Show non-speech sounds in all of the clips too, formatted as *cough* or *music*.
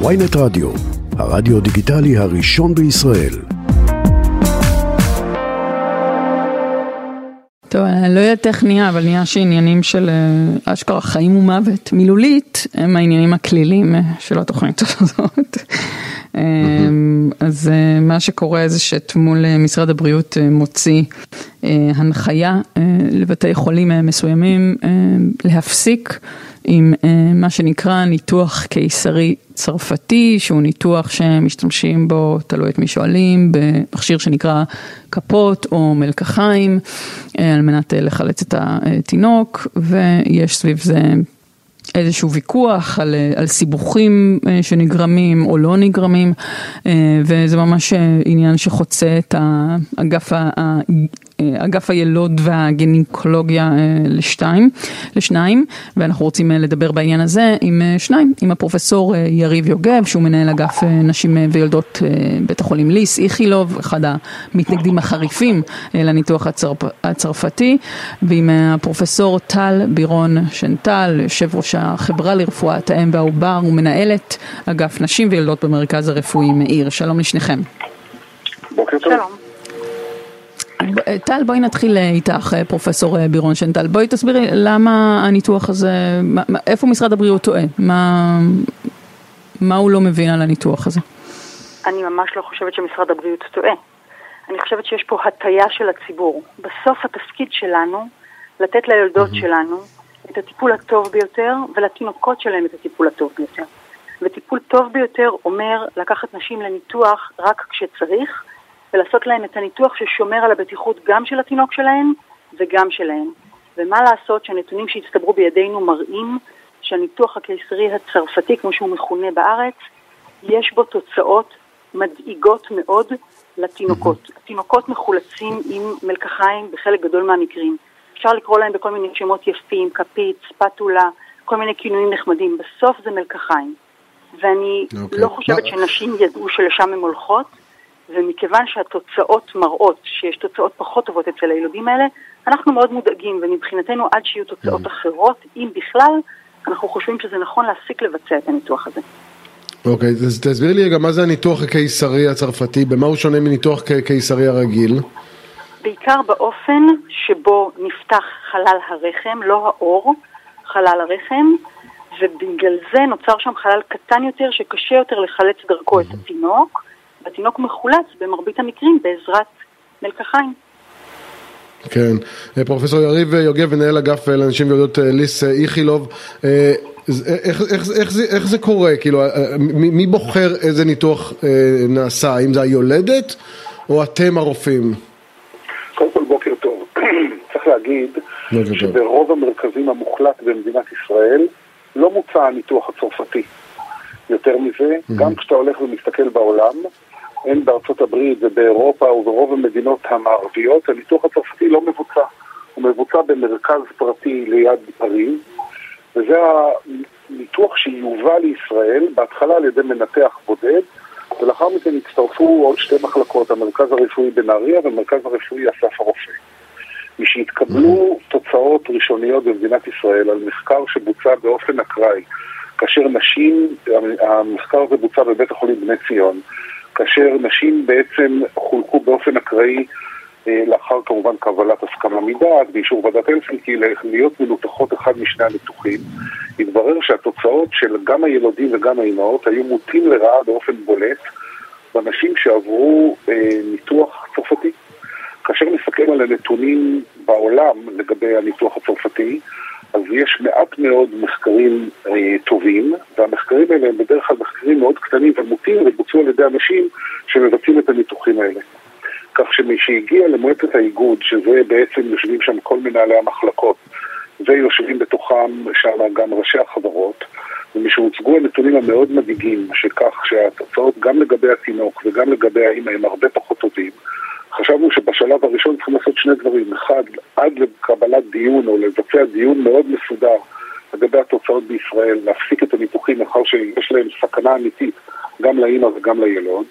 ויינט רדיו, הרדיו דיגיטלי הראשון בישראל. טוב, אני לא יודעת איך נהיה, אבל נהיה שעניינים של אה, אשכרה חיים ומוות מילולית הם העניינים הכלילים אה, של התוכנית הזאת. אה, אז מה שקורה זה שאתמול משרד הבריאות מוציא הנחיה לבתי חולים מסוימים להפסיק עם מה שנקרא ניתוח קיסרי צרפתי, שהוא ניתוח שמשתמשים בו, תלוי את מי שואלים, במכשיר שנקרא כפות או מלקחיים, על מנת לחלץ את התינוק, ויש סביב זה איזשהו ויכוח על, על סיבוכים שנגרמים או לא נגרמים, וזה ממש עניין שחוצה את האגף אגף הילוד והגניקולוגיה לשתיים, לשניים, ואנחנו רוצים לדבר בעניין הזה עם שניים, עם הפרופסור יריב יוגב, שהוא מנהל אגף נשים ויולדות בית החולים ליס, איכילוב, אחד המתנגדים החריפים לניתוח הצרפ, הצרפתי, ועם הפרופסור טל בירון שנטל, יושב ראש החברה לרפואת האם והעובר, ומנהלת אגף נשים ויולדות במרכז הרפואי מאיר. שלום לשניכם. בוקר טוב. שלום. טל, בואי נתחיל איתך, פרופסור בירון שנטל. בואי תסבירי למה הניתוח הזה, איפה משרד הבריאות טועה? מה, מה הוא לא מבין על הניתוח הזה? אני ממש לא חושבת שמשרד הבריאות טועה. אני חושבת שיש פה הטיה של הציבור. בסוף התפקיד שלנו, לתת ליולדות mm-hmm. שלנו את הטיפול הטוב ביותר, ולתינוקות שלהם את הטיפול הטוב ביותר. וטיפול טוב ביותר אומר לקחת נשים לניתוח רק כשצריך, ולעשות להם את הניתוח ששומר על הבטיחות גם של התינוק שלהם וגם שלהם. ומה לעשות שהנתונים שהצטברו בידינו מראים שהניתוח הקיסרי הצרפתי, כמו שהוא מכונה בארץ, יש בו תוצאות מדאיגות מאוד לתינוקות. התינוקות מחולצים עם מלקחיים בחלק גדול מהמקרים. אפשר לקרוא להם בכל מיני שמות יפים, כפית, ספטולה, כל מיני כינויים נחמדים. בסוף זה מלקחיים. ואני okay. אוקיי. לא חושבת שנשים ידעו שלשם הן הולכות, ומכיוון שהתוצאות מראות שיש תוצאות פחות טובות אצל הילודים האלה, אנחנו מאוד מודאגים, ומבחינתנו עד שיהיו תוצאות mm. אחרות, אם בכלל, אנחנו חושבים שזה נכון להפסיק לבצע את הניתוח הזה. אוקיי, okay, אז תסבירי לי רגע מה זה הניתוח הקיסרי הצרפתי, במה הוא שונה מניתוח קיסרי הרגיל? בעיקר באופן שבו נפתח חלל הרחם, לא האור, חלל הרחם, ובגלל זה נוצר שם חלל קטן יותר שקשה יותר לחלץ דרכו את התינוק. והתינוק מחולץ במרבית המקרים בעזרת מלקחיים. כן, פרופסור יריב יוגב, מנהל אגף לאנשים ויולדות ליס איכילוב, איך, איך, איך, זה, איך זה קורה? כאילו, מי, מי בוחר איזה ניתוח נעשה? האם זה היולדת או אתם הרופאים? קודם כל בוקר טוב. *clears throat* צריך להגיד שברוב המרכזים המוחלט במדינת ישראל לא מוצע הניתוח הצרפתי. יותר מזה, mm-hmm. גם כשאתה הולך ומסתכל בעולם, הן בארצות הברית ובאירופה וברוב המדינות המערביות, הניתוח הצרפתי לא מבוצע. הוא מבוצע במרכז פרטי ליד פריז, וזה הניתוח שיובא לישראל, בהתחלה על ידי מנתח בודד, ולאחר מכן הצטרפו עוד שתי מחלקות, המרכז הרפואי בנהריה והמרכז הרפואי אסף הרופא. משהתקבלו תוצאות ראשוניות במדינת ישראל על מחקר שבוצע באופן אקראי, כאשר נשים, המחקר הזה בוצע בבית החולים בני ציון, כאשר נשים בעצם חולקו באופן אקראי אה, לאחר כמובן קבלת הסכמה מדעת, באישור ועדת הלסינקי, להיות מנותחות אחד משני הניתוחים, התברר שהתוצאות של גם הילודים וגם האימהות היו מוטים לרעה באופן בולט בנשים שעברו אה, ניתוח צרפתי. כאשר נסתכל על הנתונים בעולם לגבי הניתוח הצרפתי, אז יש מעט מאוד מחקרים אה, טובים, והמחקרים האלה הם בדרך כלל מחקרים מאוד קטנים ומוטים ובוצעו על ידי אנשים שמבצעים את הניתוחים האלה. כך שמי שהגיע למועצת האיגוד, שזה בעצם יושבים שם כל מנהלי המחלקות, ויושבים בתוכם שם גם ראשי החברות, ומשהוצגו הנתונים המאוד מדאיגים, שכך שהתוצאות גם לגבי התינוק וגם לגבי האמא הם הרבה פחות טובים, חשבנו שבשלב הראשון צריכים לעשות שני דברים. אחד, עד לקבלת דיון או לבצע דיון מאוד מסודר לגבי התוצאות בישראל, להפסיק את הניתוחים מאחר שיש להם סכנה אמיתית גם לאימא וגם לילוד.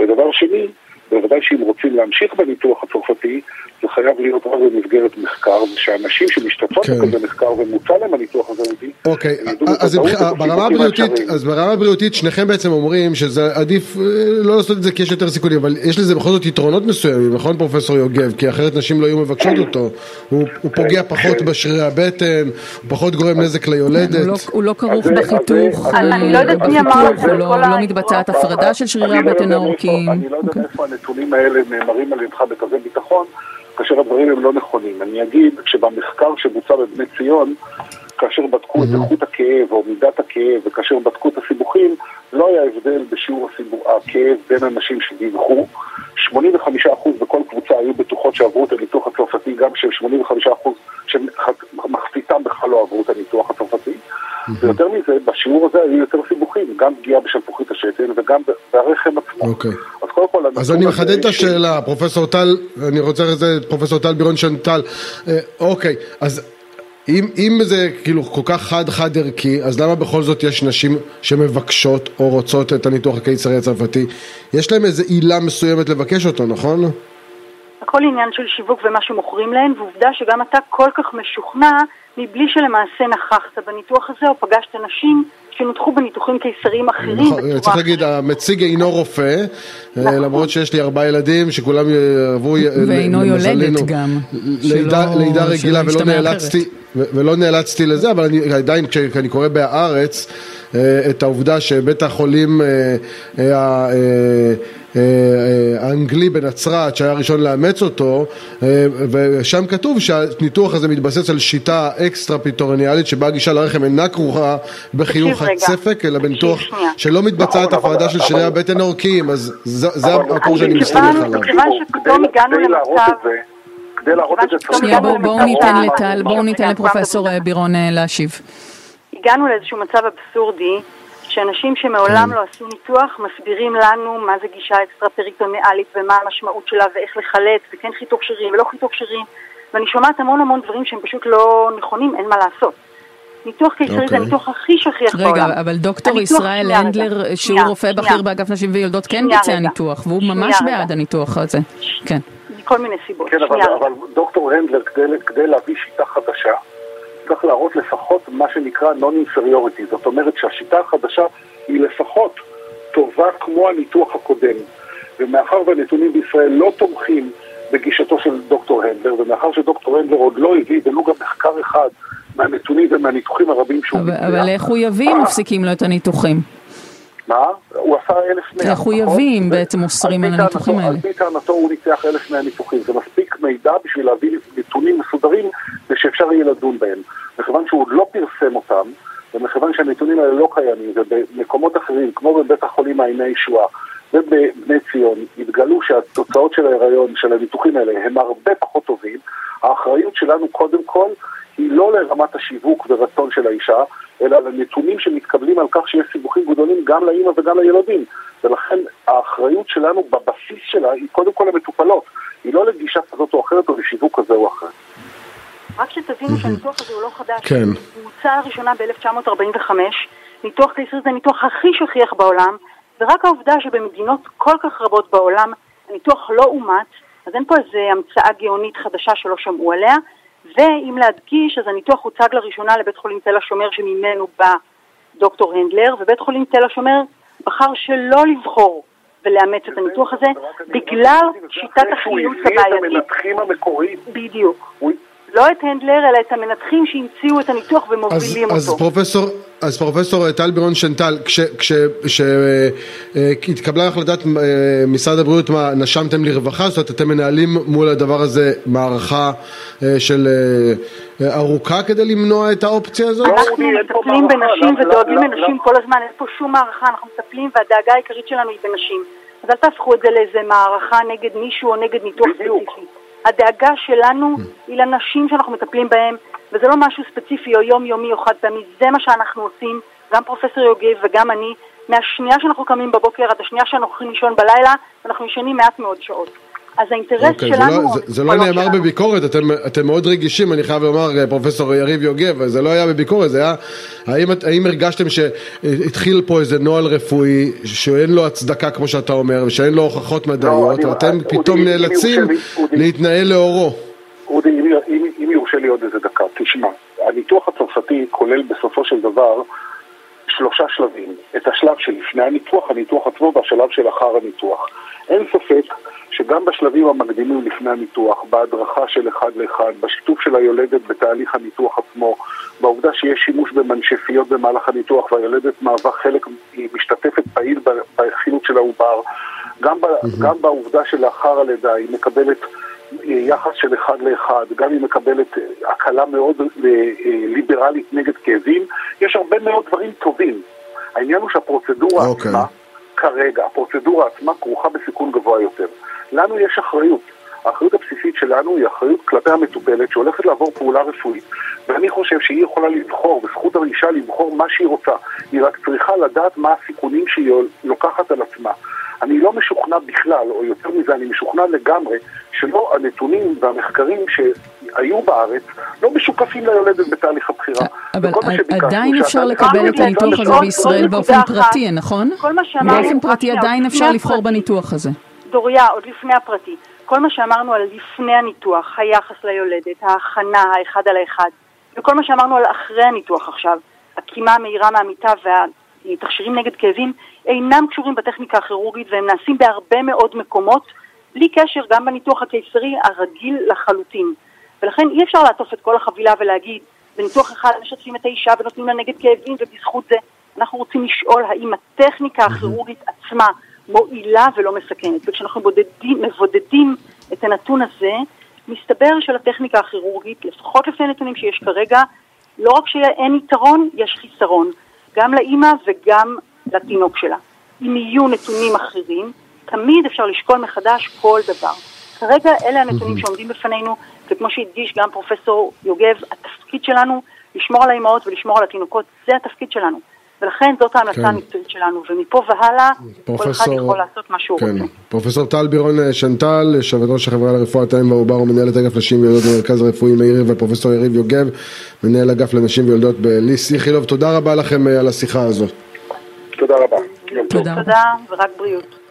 ודבר שני, בוודאי שאם רוצים להמשיך בניתוח הצרפתי, זה חייב להיות רק במסגרת מחקר, ושאנשים שמשתתפות כן. בכזה מחקר ומוצע להם הניתוח הזה, אוקיי, אז ברמה הבריאותית, אז ברמה הבריאותית שניכם בעצם אומרים שזה עדיף אה, לא לעשות את זה כי יש יותר סיכונים, אבל יש לזה בכל זאת יתרונות מסוימים, נכון פרופסור יוגב? כי אחרת נשים לא היו מבקשות אותו, הוא פוגע פחות בשרירי הבטן, הוא פחות גורם נזק ליולדת. לא- הוא לא כרוך בחיתוך, אני לא זה, לא מתבצעת הפרדה של שרירי הבטן הארוכים. אני לא יודע אוקיי. איפה הנתונים האלה נאמרים על ידך בכזה ביטחון. כאשר הדברים הם לא נכונים. אני אגיד שבמחקר שבוצע בבני ציון, כאשר בדקו את איכות הכאב או מידת הכאב וכאשר בדקו את הסיבוכים, לא היה הבדל בשיעור הסיבוך, הכאב בין אנשים שדיווחו. 85% בכל קבוצה היו בטוחות שעברו את הניתוח הצרפתי, גם של 85% שמחציתם בכלל לא עברו את הניתוח הצרפתי. ויותר מזה, בשיעור הזה היו יותר סיבוכים, גם פגיעה בשלפוחית השתן וגם ברחם עצמו. אוקיי. קודם כל... אז אני מחדד את השאלה, פרופסור טל, אני רוצה לזה, פרופסור טל בירון שנטל, אה, אוקיי, אז אם, אם זה כאילו כל כך חד-חד ערכי, אז למה בכל זאת יש נשים שמבקשות או רוצות את הניתוח הקיסרי הצרפתי? יש להם איזו עילה מסוימת לבקש אותו, נכון? הכל עניין של שיווק ומה שמוכרים להן, ועובדה שגם אתה כל כך משוכנע מבלי שלמעשה נכחת בניתוח הזה או פגשת נשים שנותחו בניתוחים קיסריים אחרים נכון. צריך להגיד, המציג אינו רופא, אה, נכון. למרות שיש לי ארבעה ילדים שכולם עברו... ואינו יולדת גם. לידה רגילה ולא נאלצתי, ולא נאלצתי לזה, אבל אני עדיין כשאני קורא בהארץ אה, את העובדה שבית החולים אה, האנגלי בנצרת שהיה ראשון לאמץ אותו ושם כתוב שהניתוח הזה מתבסס על שיטה אקסטרה פיטורניאלית שבה הגישה לרחם אינה כרוכה בחיוך הצפק אלא בניתוח שלא מתבצעת הפרדה של שרירי הבטן האורכיים אז זה המקור שאני מסתמך עליו. מכיוון שפתאום הגענו למצב כדי להראות את זה שנייה בואו ניתן לטל, בואו ניתן לפרופסור בירון להשיב. הגענו לאיזשהו מצב אבסורדי שאנשים שמעולם כן. לא עשו ניתוח מסבירים לנו מה זה גישה אקסטרה פריטוניאלית ומה המשמעות שלה ואיך לחלט וכן חיתוך שרירים ולא חיתוך שרירים ואני שומעת המון המון דברים שהם פשוט לא נכונים, אין מה לעשות. ניתוח קיסרי okay. זה אוקיי. הניתוח הכי שכיח בעולם. רגע, אבל דוקטור ישראל הנדלר, שהוא רופא בכיר באגף נשים ויולדות, כן ביצע ניתוח, והוא ממש בעד הניתוח הזה. כן. מכל מיני סיבות. כן, אבל, אבל דוקטור הנדלר, כדי, כדי להביא שיטה חדשה, צריך להראות לפחות מה שנקרא non-inferiority, זאת אומרת שהשיטה החדשה היא לפחות טובה כמו הניתוח הקודם. ומאחר והנתונים בישראל לא תומכים בגישתו של דוקטור הנדלר, ומאחר שדוקטור הנדלר עוד לא הביא ולו גם מחקר אחד מהנתונים ומהניתוחים הרבים שהוא... אבל, אבל איך הוא יביא אם מפסיקים לו את הניתוחים? מה? הוא עשה אלף מאה. מחויבים נכון? בעצם אוסרים על הניתוחים האלה. על פי טענתו הוא ניצח אלף מאה ניתוחים. זה מספיק מידע בשביל להביא נתונים מסודרים ושאפשר יהיה לדון בהם. מכיוון שהוא לא פרסם אותם, ומכיוון שהנתונים האלה לא קיימים, ובמקומות אחרים, כמו בבית החולים מעייני ישועה ובבני ציון, התגלו שהתוצאות של ההיריון, של הניתוחים האלה, הם הרבה פחות טובים, האחריות שלנו קודם כל היא לא לרמת השיווק ורצון של האישה, אלא לנתונים שמתקבלים על כך שיש גם לאימא וגם לילדים. ולכן האחריות שלנו בבסיס שלה היא קודם כל למטופלות, היא לא לגישה כזאת או אחרת או לשיווק כזה או אחר. רק שתבינו שהניתוח הזה הוא לא חדש, כן. הוא הוצא לראשונה ב-1945, ניתוח קיסרי זה הניתוח הכי שכיח בעולם, ורק העובדה שבמדינות כל כך רבות בעולם הניתוח לא אומץ, אז אין פה איזו המצאה גאונית חדשה שלא שמעו עליה, ואם להדגיש, אז הניתוח הוצג לראשונה לבית חולים תל השומר שממנו בא דוקטור הנדלר, ובית חולים תל השומר בחר שלא לבחור ולאמץ את הניתוח הזה בגלל שיטת החילוץ הבעייתית. בדיוק. לא את הנדלר, אלא את המנתחים שהמציאו את הניתוח ומובילים אז, אותו. אז פרופסור, אז פרופסור טל בירון שנטל, כשהתקבלה החלטת אה, משרד הבריאות, מה, נשמתם לרווחה? זאת אומרת, אתם מנהלים מול הדבר הזה מערכה אה, של אה, ארוכה כדי למנוע את האופציה הזאת? אנחנו מטפלים בנשים ודואגים לנשים כל הזמן, אין פה שום מערכה, אנחנו מטפלים והדאגה העיקרית שלנו היא בנשים. אז אל תהפכו את זה לאיזה מערכה נגד מישהו או נגד ניתוח ספציפי. הדאגה שלנו היא לנשים שאנחנו מטפלים בהן, וזה לא משהו ספציפי או יומיומי או חד פעמי, זה מה שאנחנו עושים, גם פרופסור יוגב וגם אני, מהשנייה שאנחנו קמים בבוקר עד השנייה שאנחנו הולכים לישון בלילה, אנחנו ישנים מעט מאוד שעות. אז האינטרס okay, אוקיי, שלנו... זה לא, זה, זה לא נאמר שלנו. בביקורת, אתם, אתם מאוד רגישים, אני חייב לומר, פרופסור יריב יוגב, זה לא היה בביקורת, זה היה... האם, האם הרגשתם שהתחיל פה איזה נוהל רפואי שאין לו הצדקה, כמו שאתה אומר, ושאין לו הוכחות מדעיות, לא, ואתם אני, פתאום אודי, נאלצים אודי, להתנהל לאורו? אודי, אם, אם, אם יורשה לי עוד איזה דקה, תשמע, הניתוח הצרפתי כולל בסופו של דבר שלושה שלבים. את השלב שלפני הניתוח, הניתוח עצמו, והשלב שלאחר הניתוח. אין ספק שגם בשלבים המקדימים לפני הניתוח, בהדרכה של אחד לאחד, בשיתוף של היולדת בתהליך הניתוח עצמו, בעובדה שיש שימוש במנשפיות במהלך הניתוח והיולדת מהווה חלק, היא משתתפת פעיל בחילוץ של העובר, גם, mm-hmm. גם בעובדה שלאחר הלידה היא מקבלת אה, יחס של אחד לאחד, גם היא מקבלת הקלה מאוד אה, ליברלית נגד כאבים, יש הרבה מאוד דברים טובים. העניין הוא שהפרוצדורה okay. אוקיי. עצמה, כרגע, הפרוצדורה עצמה כרוכה בסיכון גבוה יותר. לנו יש אחריות. האחריות הבסיסית שלנו היא אחריות כלפי המטופלת שהולכת לעבור פעולה רפואית ואני חושב שהיא יכולה לבחור, בזכות האישה לבחור מה שהיא רוצה היא רק צריכה לדעת מה הסיכונים שהיא לוקחת על עצמה אני לא משוכנע בכלל, או יותר מזה, אני משוכנע לגמרי שלא הנתונים והמחקרים שהיו בארץ לא משוקפים ליולדת בתהליך הבחירה. אבל עדיין אפשר לקבל את הניתוח הזה בישראל באופן פרטי, נכון? באופן פרטי עדיין אפשר לבחור בניתוח הזה. דוריה, עוד לפני הפרטי. כל מה שאמרנו על לפני הניתוח, היחס ליולדת, ההכנה, האחד על האחד, וכל מה שאמרנו על אחרי הניתוח עכשיו, הקימה המהירה מהמיטה והתכשירים נגד כאבים, אינם קשורים בטכניקה הכירורגית והם נעשים בהרבה מאוד מקומות, בלי קשר גם בניתוח הקיסרי הרגיל לחלוטין. ולכן אי אפשר לעטוף את כל החבילה ולהגיד, בניתוח אחד משתפים את האישה ונותנים לה נגד כאבים ובזכות זה אנחנו רוצים לשאול האם הטכניקה הכירורגית עצמה מועילה ולא מסכנת. וכשאנחנו בודדים, מבודדים את הנתון הזה, מסתבר שלטכניקה הכירורגית, לפחות לפי הנתונים שיש כרגע, לא רק שאין יתרון, יש חיסרון, גם לאימא וגם לתינוק שלה. אם יהיו נתונים אחרים, תמיד אפשר לשקול מחדש כל דבר. כרגע אלה הנתונים שעומדים בפנינו, וכמו שהדגיש גם פרופסור יוגב, התפקיד שלנו לשמור על האימהות ולשמור על התינוקות, זה התפקיד שלנו. ולכן זאת ההמלצה כן. המקצועית שלנו, ומפה והלאה פרופסור, כל אחד יכול לעשות מה שהוא כן. רוצה. פרופסור טל בירון אה, שנטל, יושבת ראש החברה לרפואת האם והעובר ומנהלת אגף נשים ויולדות במרכז הרפואי מאיר ופרופסור יריב יוגב, מנהל אגף לנשים ויולדות בליס איכילוב, תודה רבה לכם אה, על השיחה הזאת. תודה רבה. תודה, תודה ורק בריאות.